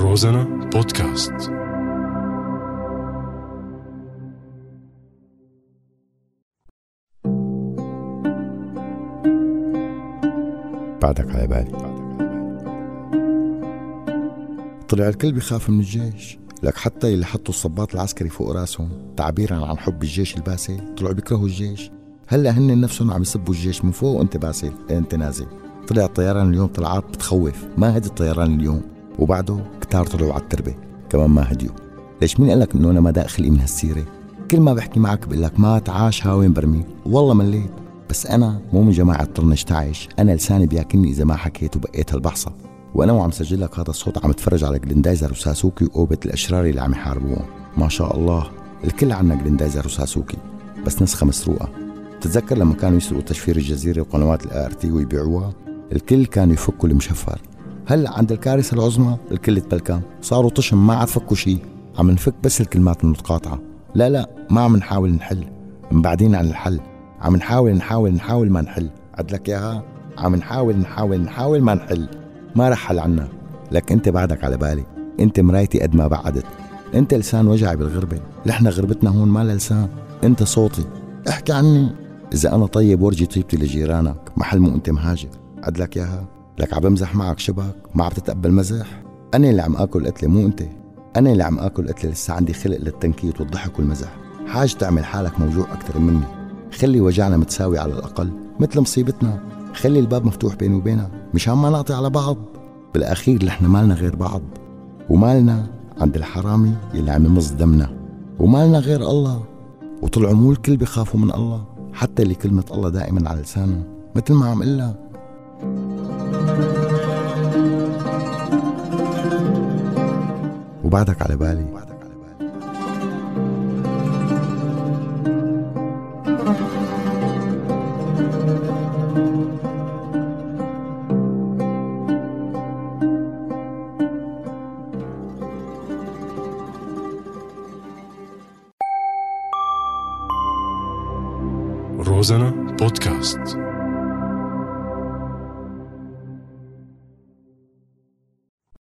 روزانا بودكاست. بعدك على بالي. طلع الكل بيخاف من الجيش. لك حتى اللي حطوا الصباط العسكري فوق راسهم تعبيرا عن حب الجيش الباسل طلعوا بيكرهوا الجيش. هلأ هن نفسهم عم يسبوا الجيش من فوق وانت باسل انت نازل طلع الطيران اليوم طلعات بتخوف. ما هدي الطيران اليوم. وبعده كتار طلعوا على التربة كمان ما هديوا. ليش مين قال لك إنه أنا ما داخلي من هالسيرة؟ كل ما بحكي معك بقول لك ما تعاش هاوين برميل؟ والله مليت بس أنا مو من جماعة طرنش تعيش أنا لساني بياكلني إذا ما حكيت وبقيت هالبحصة. وأنا وعم سجل لك هذا الصوت عم اتفرج على جلندايزر وساسوكي وقوبة الأشرار اللي عم يحاربوهم. ما شاء الله الكل عنا جلندايزر وساسوكي. بس نسخة مسروقة. تتذكر لما كانوا يسرقوا تشفير الجزيرة وقنوات الار آر تي ويبيعوها؟ الكل كانوا يفكوا المشفر. هلا عند الكارثة العظمى الكل تبلكم صاروا طشم ما عاد فكوا شيء عم نفك بس الكلمات المتقاطعة. لا لا ما عم نحاول نحل. مبعدين عن الحل. عم نحاول نحاول نحاول ما نحل. عدلك إياها. عم نحاول نحاول نحاول ما نحل. ما رح حل عنا. لك أنت بعدك على بالي. أنت مرايتي قد ما بعدت. أنت لسان وجعي بالغربة. نحن غربتنا هون ما لسان أنت صوتي. احكي عني. إذا أنا طيب ورجي طيبتي لجيرانك. محل مو أنت مهاجر. عدلك إياها. لك عم بمزح معك شبك ما عم تتقبل مزح أنا اللي عم آكل قتلة مو أنت. أنا اللي عم آكل قتلة لسه عندي خلق للتنكيت والضحك والمزح حاج تعمل حالك موجوع أكثر مني. خلي وجعنا متساوي على الأقل مثل مصيبتنا. خلي الباب مفتوح بيني وبينك مشان ما نقطع على بعض. بالأخير نحن مالنا غير بعض. ومالنا عند الحرامي يلي عم يمص دمنا. ومالنا غير الله. وطلعوا مو الكل بيخافوا من الله. حتى اللي كلمة الله دائما على لسانه مثل ما عم قلها. وبعدك على بالي. روزانا بودكاست.